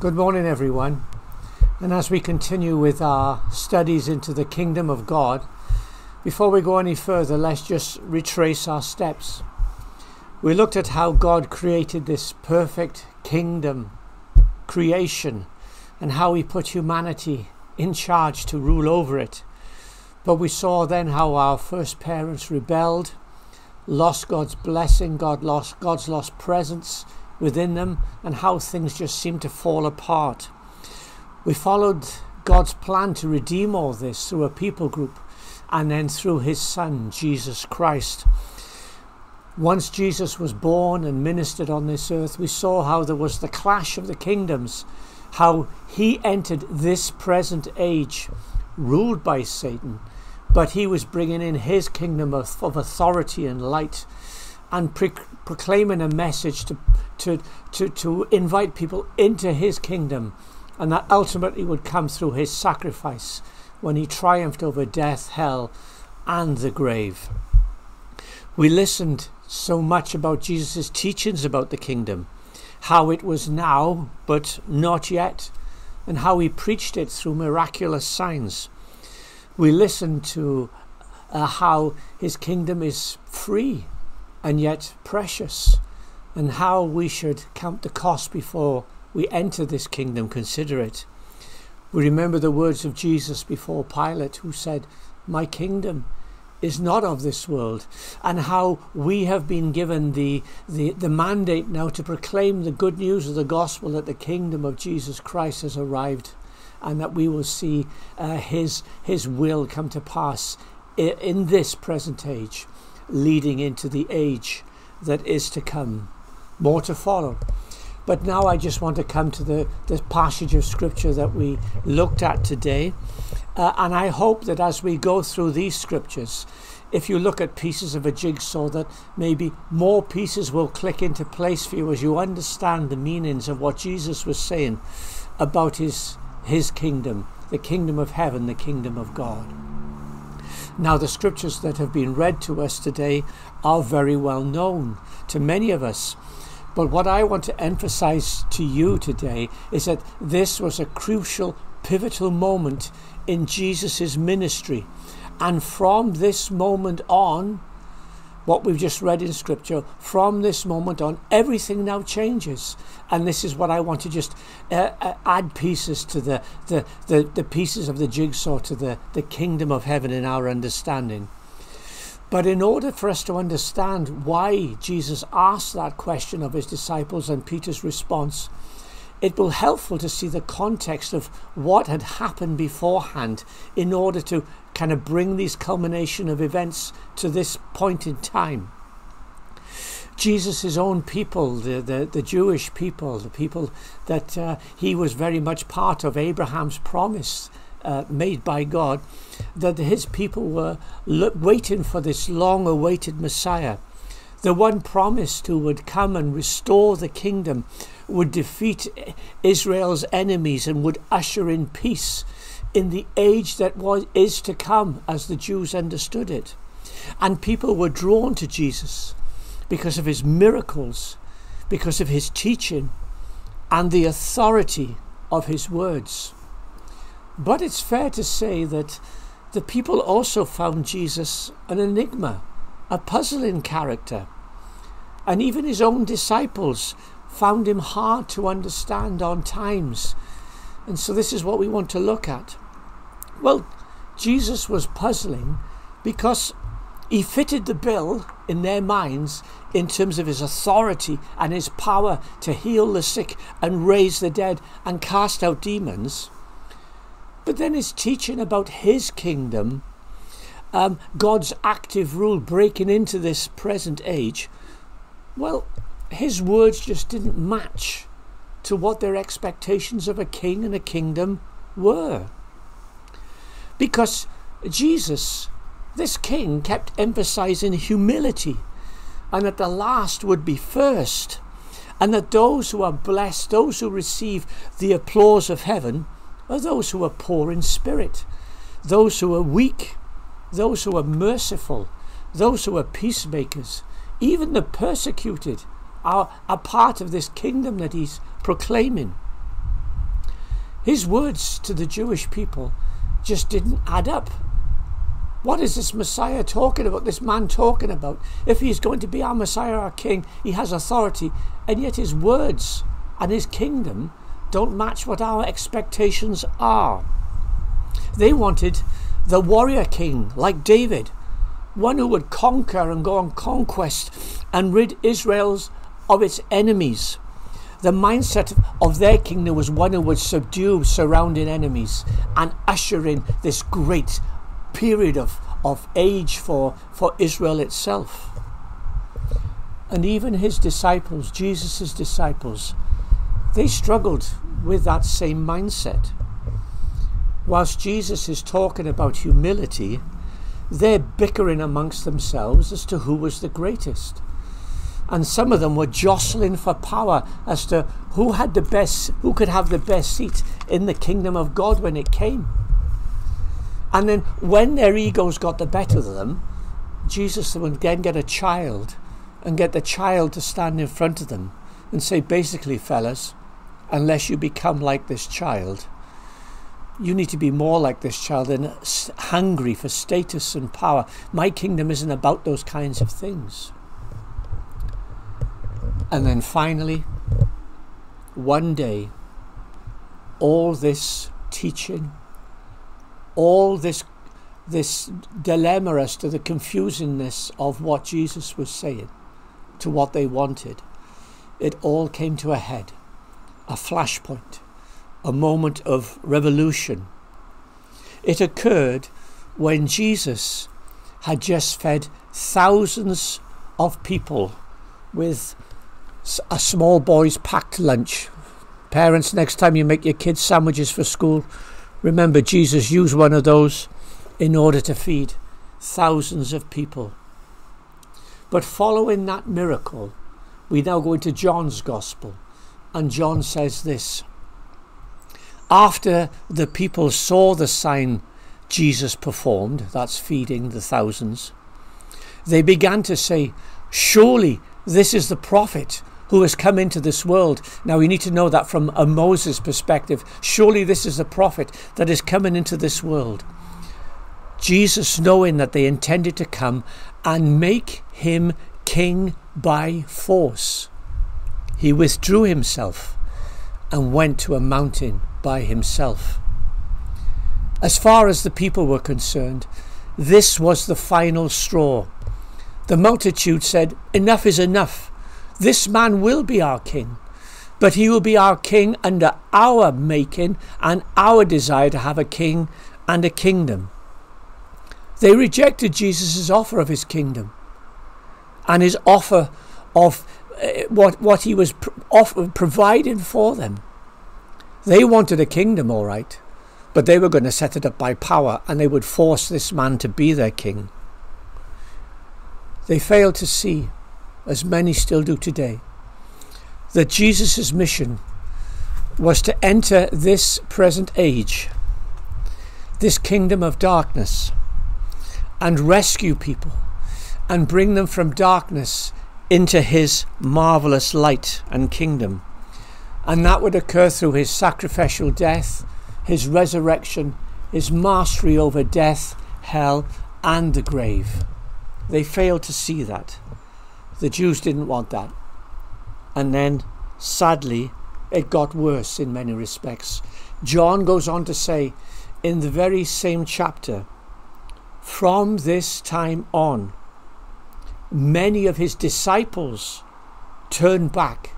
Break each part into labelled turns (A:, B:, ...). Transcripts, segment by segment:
A: Good morning, everyone. And as we continue with our studies into the kingdom of God, before we go any further, let's just retrace our steps. We looked at how God created this perfect kingdom creation and how He put humanity in charge to rule over it. But we saw then how our first parents rebelled, lost God's blessing, God lost God's lost presence within them and how things just seem to fall apart. We followed God's plan to redeem all this through a people group and then through his son, Jesus Christ. Once Jesus was born and ministered on this earth, we saw how there was the clash of the kingdoms, how he entered this present age ruled by Satan, but he was bringing in his kingdom of, of authority and light and pre- proclaiming a message to, to, to, to invite people into his kingdom. And that ultimately would come through his sacrifice when he triumphed over death, hell, and the grave. We listened so much about Jesus' teachings about the kingdom, how it was now, but not yet, and how he preached it through miraculous signs. We listened to uh, how his kingdom is free and yet precious, and how we should count the cost before we enter this kingdom, consider it. We remember the words of Jesus before Pilate, who said, My kingdom is not of this world, and how we have been given the, the, the mandate now to proclaim the good news of the gospel that the kingdom of Jesus Christ has arrived and that we will see uh, his, his will come to pass in, in this present age leading into the age that is to come. More to follow. But now I just want to come to the, the passage of scripture that we looked at today. Uh, and I hope that as we go through these scriptures, if you look at pieces of a jigsaw, that maybe more pieces will click into place for you as you understand the meanings of what Jesus was saying about his, his kingdom, the kingdom of heaven, the kingdom of God. Now, the scriptures that have been read to us today are very well known to many of us. But what I want to emphasize to you today is that this was a crucial, pivotal moment in Jesus' ministry. And from this moment on, what we've just read in scripture, from this moment on, everything now changes. And this is what I want to just uh, uh, add pieces to the, the, the, the pieces of the jigsaw to the, the kingdom of heaven in our understanding. But in order for us to understand why Jesus asked that question of his disciples and Peter's response, it will helpful to see the context of what had happened beforehand in order to kind of bring these culmination of events to this point in time. Jesus' own people, the, the, the Jewish people, the people that uh, he was very much part of, Abraham's promise uh, made by God, that his people were waiting for this long awaited Messiah the one promised who would come and restore the kingdom, would defeat Israel's enemies and would usher in peace in the age that was is to come as the Jews understood it. And people were drawn to Jesus because of his miracles, because of his teaching, and the authority of his words. But it's fair to say that the people also found Jesus an enigma a puzzling character. And even his own disciples found him hard to understand on times. And so this is what we want to look at. Well, Jesus was puzzling because he fitted the bill in their minds in terms of his authority and his power to heal the sick and raise the dead and cast out demons. But then his teaching about his kingdom um, God's active rule breaking into this present age, well, his words just didn't match to what their expectations of a king and a kingdom were. Because Jesus, this king, kept emphasizing humility and that the last would be first, and that those who are blessed, those who receive the applause of heaven, are those who are poor in spirit, those who are weak, those who are merciful, those who are peacemakers, even the persecuted are a part of this kingdom that he's proclaiming. His words to the Jewish people just didn't add up. What is this Messiah talking about? This man talking about? If he's going to be our Messiah, our King, he has authority, and yet his words and his kingdom don't match what our expectations are. They wanted the warrior king like David, one who would conquer and go on conquest and rid Israel's of its enemies. The mindset of their kingdom was one who would subdue surrounding enemies and usher in this great period of, of age for, for Israel itself. And even his disciples, Jesus' disciples, they struggled with that same mindset. Whilst Jesus is talking about humility, they're bickering amongst themselves as to who was the greatest. And some of them were jostling for power as to who had the best, who could have the best seat in the kingdom of God when it came. And then when their egos got the better of them, Jesus would then get a child and get the child to stand in front of them and say, basically, fellas, unless you become like this child, you need to be more like this child and hungry for status and power. My kingdom isn't about those kinds of things. And then finally, one day, all this teaching, all this this dilemma as to the confusingness of what Jesus was saying to what they wanted, it all came to a head, a flashpoint, a moment of revolution. It occurred when Jesus had just fed thousands of people with a small boy's packed lunch. Parents, next time you make your kids sandwiches for school, Remember, Jesus used one of those in order to feed thousands of people. But following that miracle, we now go into John's Gospel, and John says this After the people saw the sign Jesus performed, that's feeding the thousands, they began to say, Surely this is the prophet who has come into this world. Now, we need to know that from a Moses perspective. Surely this is a prophet that is coming into this world. Jesus, knowing that they intended to come and make him king by force, he withdrew himself and went to a mountain by himself. As far as the people were concerned, this was the final straw. The multitude said, Enough is enough. This man will be our king, but he will be our king under our making and our desire to have a king and a kingdom. They rejected Jesus' offer of his kingdom and his offer of uh, what, what he was offer, providing for them. They wanted a kingdom, all right, but they were going to set it up by power and they would force this man to be their king. They failed to see as many still do today, that Jesus' mission was to enter this present age, this kingdom of darkness, and rescue people and bring them from darkness into his marvelous light and kingdom. And that would occur through his sacrificial death, his resurrection, his mastery over death, hell, and the grave. They failed to see that. The Jews didn't want that. And then, sadly, it got worse in many respects. John goes on to say in the very same chapter, from this time on, many of his disciples turned back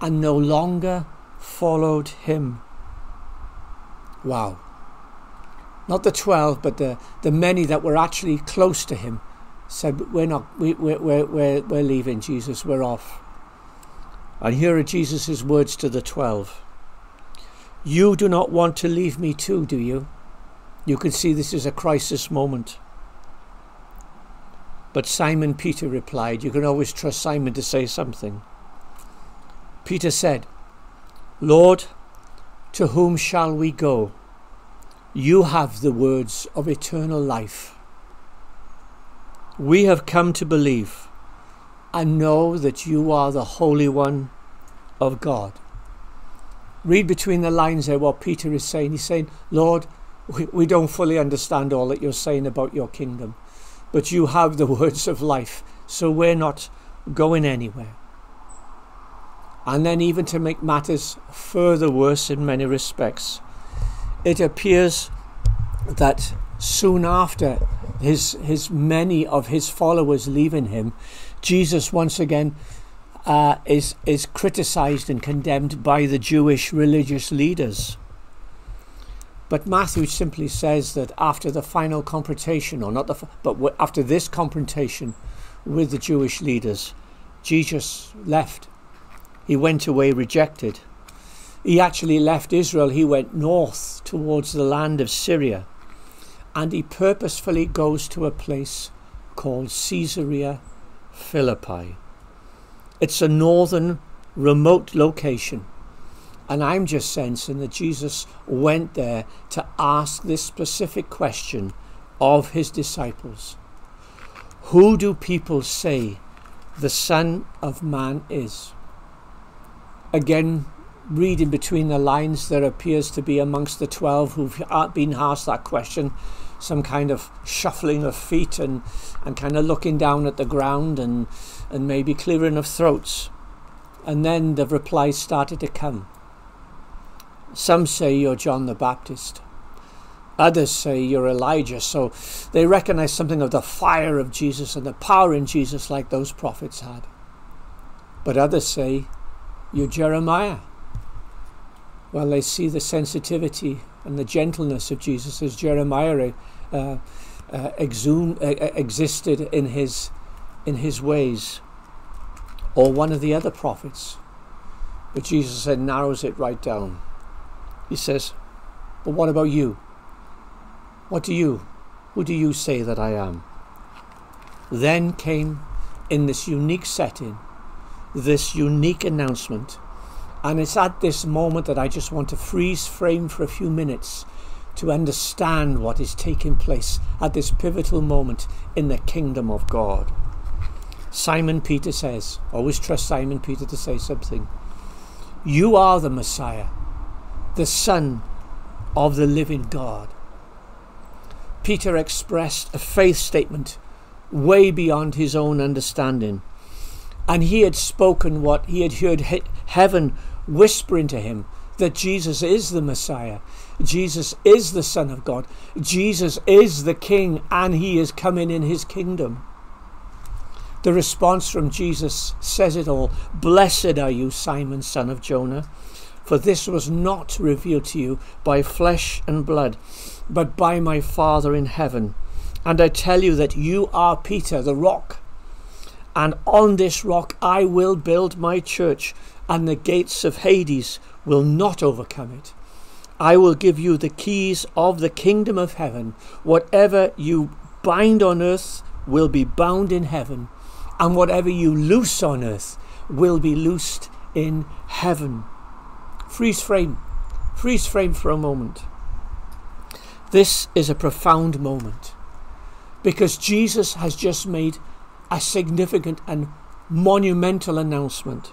A: and no longer followed him. Wow. Not the 12, but the, the many that were actually close to him said, We're not, we, we're, we're, we're leaving, Jesus, we're off. And here are Jesus' words to the twelve You do not want to leave me too, do you? You can see this is a crisis moment. But Simon Peter replied, You can always trust Simon to say something. Peter said, Lord, to whom shall we go? You have the words of eternal life we have come to believe and know that you are the Holy One of God. Read between the lines there what Peter is saying. He's saying, Lord, we, we don't fully understand all that you're saying about your kingdom, but you have the words of life, so we're not going anywhere. And then, even to make matters further worse in many respects, it appears that soon after his, his many of his followers leaving him, Jesus once again uh, is, is criticized and condemned by the Jewish religious leaders. But Matthew simply says that after the final confrontation, or not the, but after this confrontation with the Jewish leaders, Jesus left. He went away rejected. He actually left Israel. He went north towards the land of Syria. And he purposefully goes to a place called Caesarea Philippi. It's a northern, remote location. And I'm just sensing that Jesus went there to ask this specific question of his disciples Who do people say the Son of Man is? Again, reading between the lines, there appears to be amongst the twelve who've been asked that question some kind of shuffling of feet and, and kind of looking down at the ground and, and maybe clearing of throats. And then the replies started to come. Some say you're John the Baptist. Others say you're Elijah. So they recognize something of the fire of Jesus and the power in Jesus, like those prophets had. But others say you're Jeremiah. Well, they see the sensitivity and the gentleness of Jesus as Jeremiah uh, uh, exhumed, uh, uh, existed in his, in his ways, or one of the other prophets. But Jesus said, narrows it right down. He says, But what about you? What do you, who do you say that I am? Then came, in this unique setting, this unique announcement. And it's at this moment that I just want to freeze frame for a few minutes to understand what is taking place at this pivotal moment in the kingdom of God. Simon Peter says, always trust Simon Peter to say something. You are the Messiah, the Son of the living God. Peter expressed a faith statement way beyond his own understanding. And he had spoken what he had heard heaven whispering to him that Jesus is the Messiah. Jesus is the Son of God. Jesus is the King and he is coming in his kingdom. The response from Jesus says it all. Blessed are you, Simon, son of Jonah, for this was not revealed to you by flesh and blood, but by my Father in heaven. And I tell you that you are Peter, the rock, and on this rock I will build my church, and the gates of Hades will not overcome it. I will give you the keys of the kingdom of heaven. Whatever you bind on earth will be bound in heaven, and whatever you loose on earth will be loosed in heaven. Freeze frame. Freeze frame for a moment. This is a profound moment because Jesus has just made a significant and monumental announcement.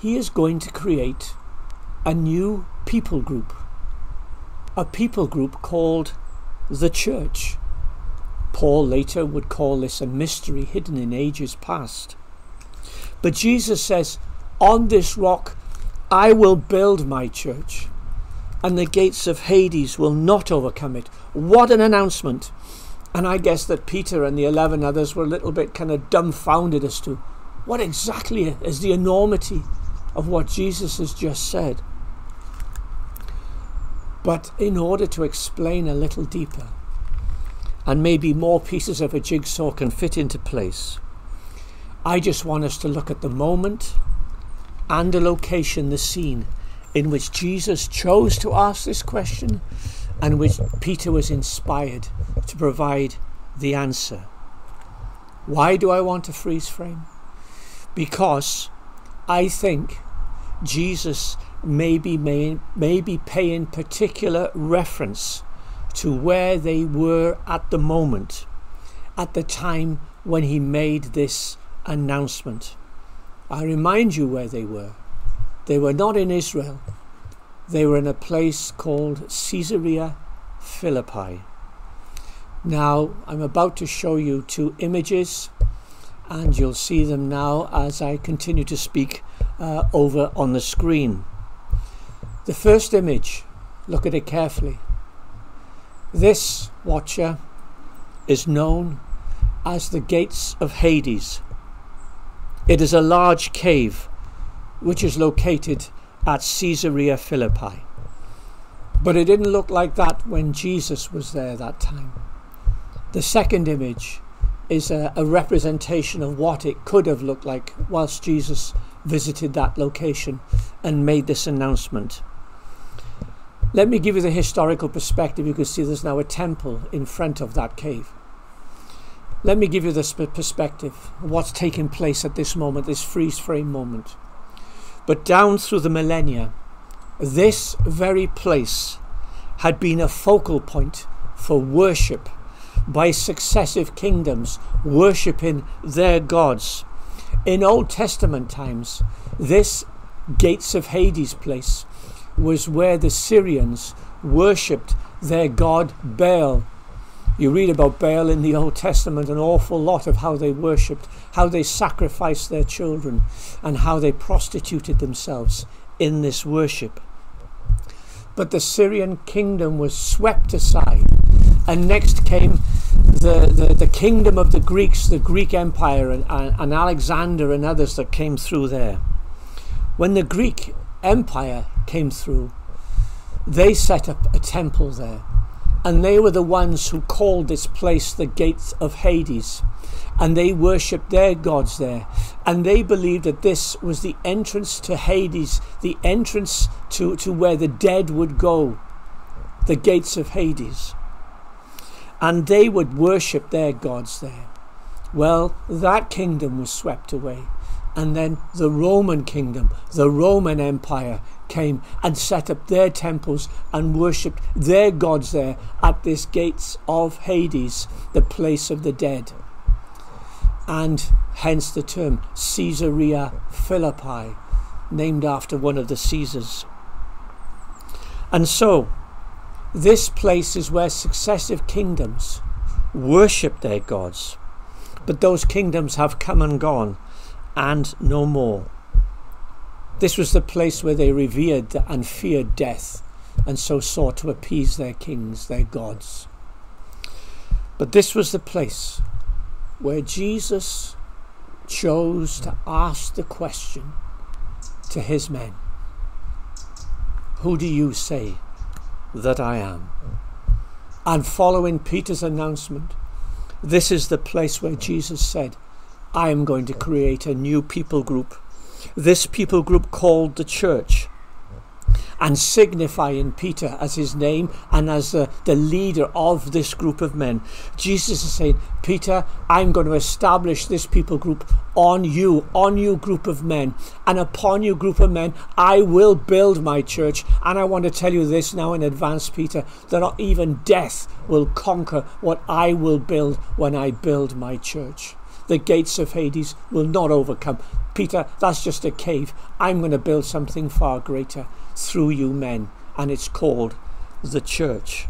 A: He is going to create a new people group, a people group called the church. Paul later would call this a mystery hidden in ages past. But Jesus says, On this rock I will build my church, and the gates of Hades will not overcome it. What an announcement! And I guess that Peter and the 11 others were a little bit kind of dumbfounded as to what exactly is the enormity of what Jesus has just said. But in order to explain a little deeper, and maybe more pieces of a jigsaw can fit into place, I just want us to look at the moment and the location, the scene in which Jesus chose to ask this question and which Peter was inspired to provide the answer. Why do I want a freeze frame? Because I think Jesus may be, may, may be paying particular reference to where they were at the moment, at the time when he made this announcement. I remind you where they were They were not in Israel, they were in a place called Caesarea Philippi. Now, I'm about to show you two images, and you'll see them now as I continue to speak uh, over on the screen. The first image, look at it carefully. This watcher is known as the gates of Hades. It is a large cave which is located at Caesarea Philippi. But it didn't look like that when Jesus was there that time. The second image is a, a, representation of what it could have looked like whilst Jesus visited that location and made this announcement. Let me give you the historical perspective. You can see there's now a temple in front of that cave. Let me give you this perspective what's taking place at this moment, this freeze frame moment. But down through the millennia, this very place had been a focal point for worship by successive kingdoms worshipping their gods. In Old Testament times, this gates of Hades place was where the Syrians worshipped their god Baal you read about Baal in the Old Testament an awful lot of how they worshipped, how they sacrificed their children, and how they prostituted themselves in this worship. But the Syrian kingdom was swept aside, and next came the, the, the kingdom of the Greeks, the Greek Empire, and, and Alexander and others that came through there. When the Greek Empire came through, they set up a temple there and they were the ones who called this place the gates of Hades. And they worshipped their gods there. And they believed that this was the entrance to Hades, the entrance to, to where the dead would go, the gates of Hades. And they would worship their gods there. Well, that kingdom was swept away. And then the Roman kingdom, the Roman Empire came and set up their temples and worshipped their gods there at this gates of Hades, the place of the dead. And hence the term Caesarea Philippi, named after one of the Caesars. And so, this place is where successive kingdoms worship their gods. But those kingdoms have come and gone, and no more. This was the place where they revered and feared death, and so sought to appease their kings, their gods. But this was the place where Jesus chose to ask the question to his men Who do you say that I am? And following Peter's announcement, this is the place where Jesus said, I am going to create a new people group this people group called the church and signifying Peter as his name and as the, the leader of this group of men. Jesus is saying, Peter, I'm going to establish this people group on you, on you group of men. And upon you group of men, I will build my church. And I want to tell you this now in advance, Peter, that not even death will conquer what I will build when I build my church. The gates of Hades will not overcome. Peter, that's just a cave. I'm going to build something far greater through you men, and it's called the church.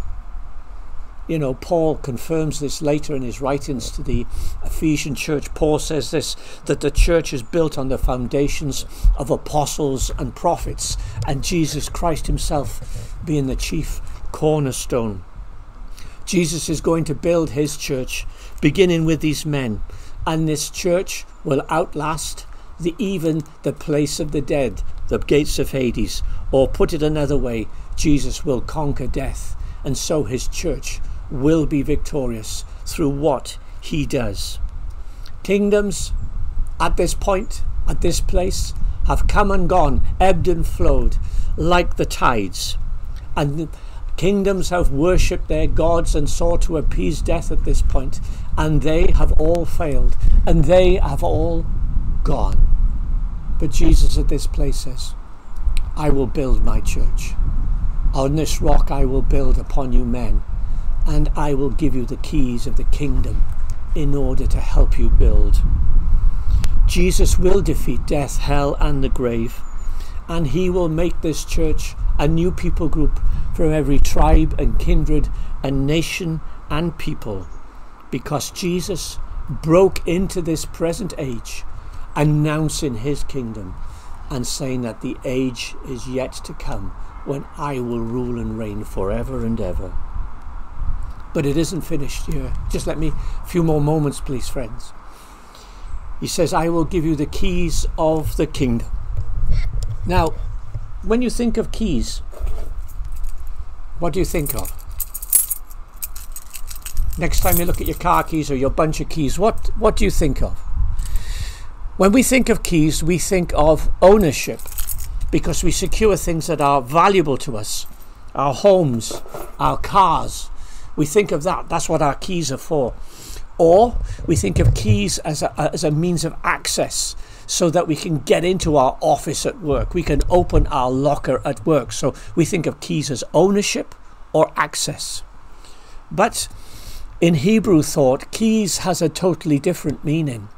A: You know, Paul confirms this later in his writings to the Ephesian church. Paul says this that the church is built on the foundations of apostles and prophets, and Jesus Christ himself being the chief cornerstone. Jesus is going to build his church, beginning with these men and this church will outlast the, even the place of the dead, the gates of Hades. Or put it another way, Jesus will conquer death, and so his church will be victorious through what he does. Kingdoms at this point, at this place, have come and gone, ebbed and flowed like the tides. And Kingdoms have worshipped their gods and sought to appease death at this point, and they have all failed, and they have all gone. But Jesus at this place says, I will build my church. On this rock I will build upon you men, and I will give you the keys of the kingdom in order to help you build. Jesus will defeat death, hell, and the grave, and he will make this church a new people group from every tribe and kindred and nation and people because Jesus broke into this present age announcing his kingdom and saying that the age is yet to come when I will rule and reign forever and ever. But it isn't finished here. Just let me a few more moments, please, friends. He says, I will give you the keys of the kingdom. Now, when you think of keys, what do you think of? Next time you look at your car keys or your bunch of keys, what, what do you think of? When we think of keys, we think of ownership because we secure things that are valuable to us our homes, our cars. We think of that. That's what our keys are for. Or we think of keys as a, as a means of access so that we can get into our office at work. We can open our locker at work. So we think of keys as ownership or access. But in Hebrew thought, keys has a totally different meaning.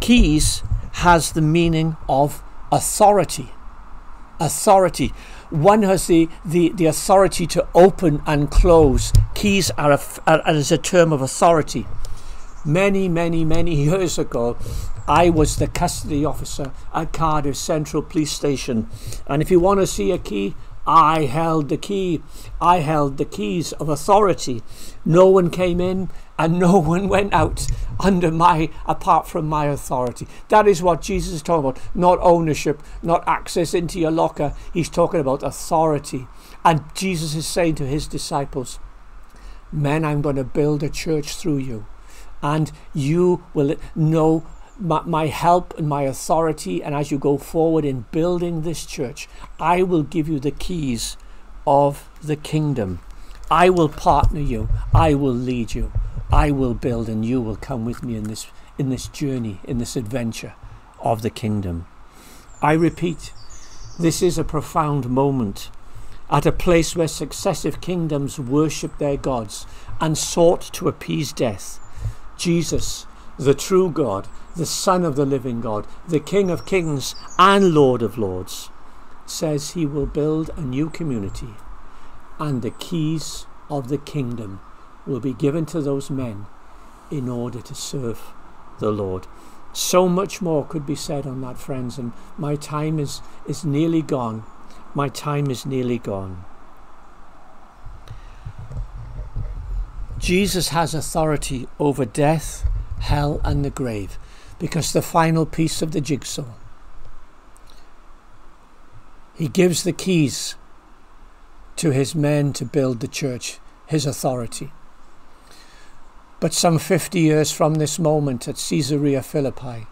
A: Keys has the meaning of authority. Authority. One has the, the, the authority to open and close. Keys are a, are, as a term of authority. Many, many, many years ago, I was the custody officer at Cardiff Central Police Station. And if you want to see a key, I held the key. I held the keys of authority. No one came in and no one went out under my apart from my authority. That is what Jesus is talking about. Not ownership, not access into your locker. He's talking about authority. And Jesus is saying to his disciples, Men, I'm going to build a church through you. And you will know my, my, help and my authority, and as you go forward in building this church, I will give you the keys of the kingdom. I will partner you. I will lead you. I will build, and you will come with me in this in this journey, in this adventure of the kingdom. I repeat, this is a profound moment at a place where successive kingdoms worshipped their gods and sought to appease death. Jesus, the true God, the Son of the living God, the King of kings and Lord of lords, says he will build a new community and the keys of the kingdom will be given to those men in order to serve the Lord. So much more could be said on that, friends, and my time is, is nearly gone. My time is nearly gone. Jesus has authority over death, hell, and the grave because the final piece of the jigsaw. He gives the keys to his men to build the church, his authority. But some 50 years from this moment at Caesarea Philippi,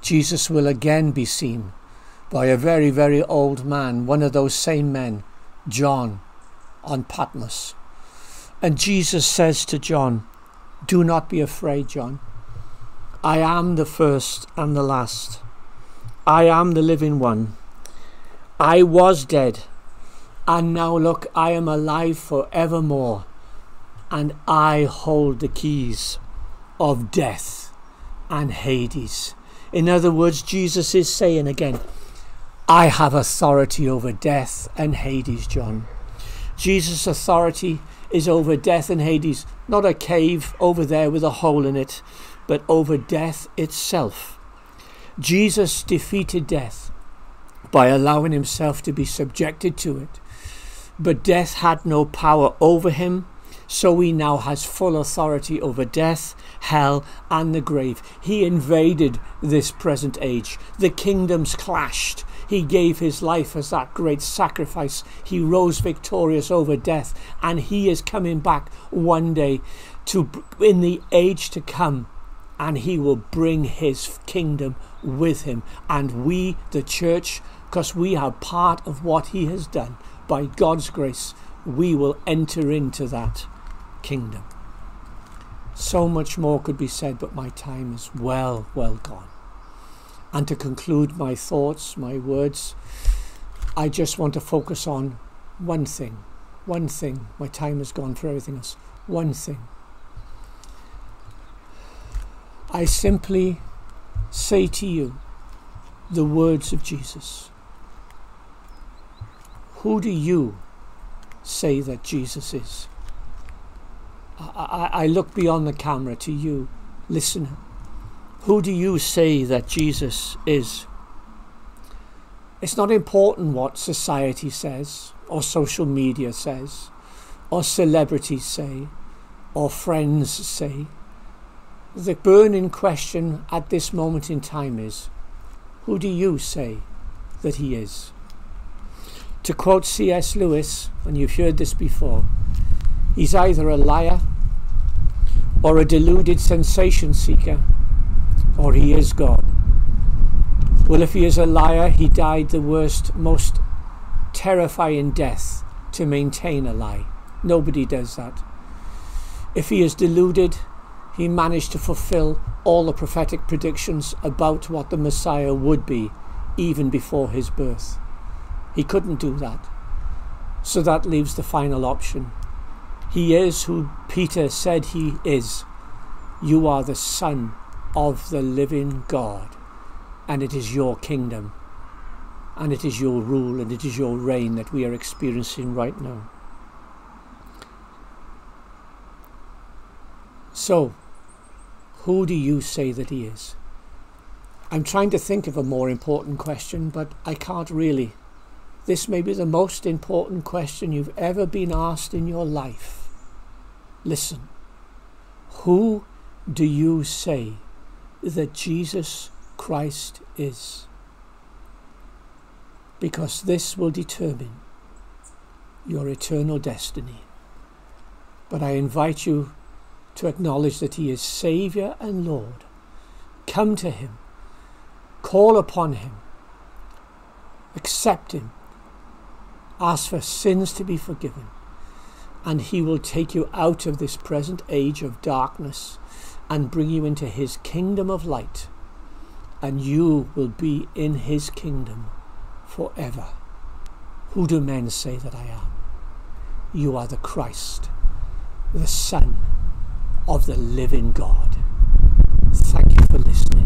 A: Jesus will again be seen by a very, very old man, one of those same men, John, on Patmos. And Jesus says to John, Do not be afraid, John. I am the first and the last. I am the living one. I was dead, and now look, I am alive for evermore, and I hold the keys of death and Hades. In other words, Jesus is saying again, I have authority over death and Hades, John. Jesus' authority is over death and Hades, not a cave over there with a hole in it, but over death itself. Jesus defeated death by allowing himself to be subjected to it. But death had no power over him, so he now has full authority over death, hell, and the grave. He invaded this present age. The kingdoms clashed. He gave his life as that great sacrifice. He rose victorious over death, and he is coming back one day to in the age to come and he will bring his kingdom with him. And we, the church, because we are part of what he has done, by God's grace, we will enter into that kingdom. So much more could be said, but my time is well, well gone. And to conclude my thoughts, my words, I just want to focus on one thing. One thing. My time has gone for everything else. One thing. I simply say to you the words of Jesus Who do you say that Jesus is? I, I, I look beyond the camera to you, listener. Who do you say that Jesus is? It's not important what society says, or social media says, or celebrities say, or friends say. The burning question at this moment in time is who do you say that he is? To quote C.S. Lewis, and you've heard this before, he's either a liar or a deluded sensation seeker, or he is God. Well, if he is a liar, he died the worst, most terrifying death to maintain a lie. Nobody does that. If he is deluded, he managed to fulfill all the prophetic predictions about what the Messiah would be even before his birth. He couldn't do that. So that leaves the final option. He is who Peter said he is. You are the Son of the living God and it is your kingdom, and it is your rule, and it is your reign that we are experiencing right now. So, who do you say that he is? I'm trying to think of a more important question, but I can't really. This may be the most important question you've ever been asked in your life. Listen. Who do you say that Jesus Christ is. Because this will determine your eternal destiny. But I invite you to acknowledge that He is Saviour and Lord. Come to Him, call upon Him, accept Him, ask for sins to be forgiven, and He will take you out of this present age of darkness and bring you into His kingdom of light and you will be in his kingdom forever. Who do men say that I am? You are the Christ, the Son of the living God. Thank you for listening.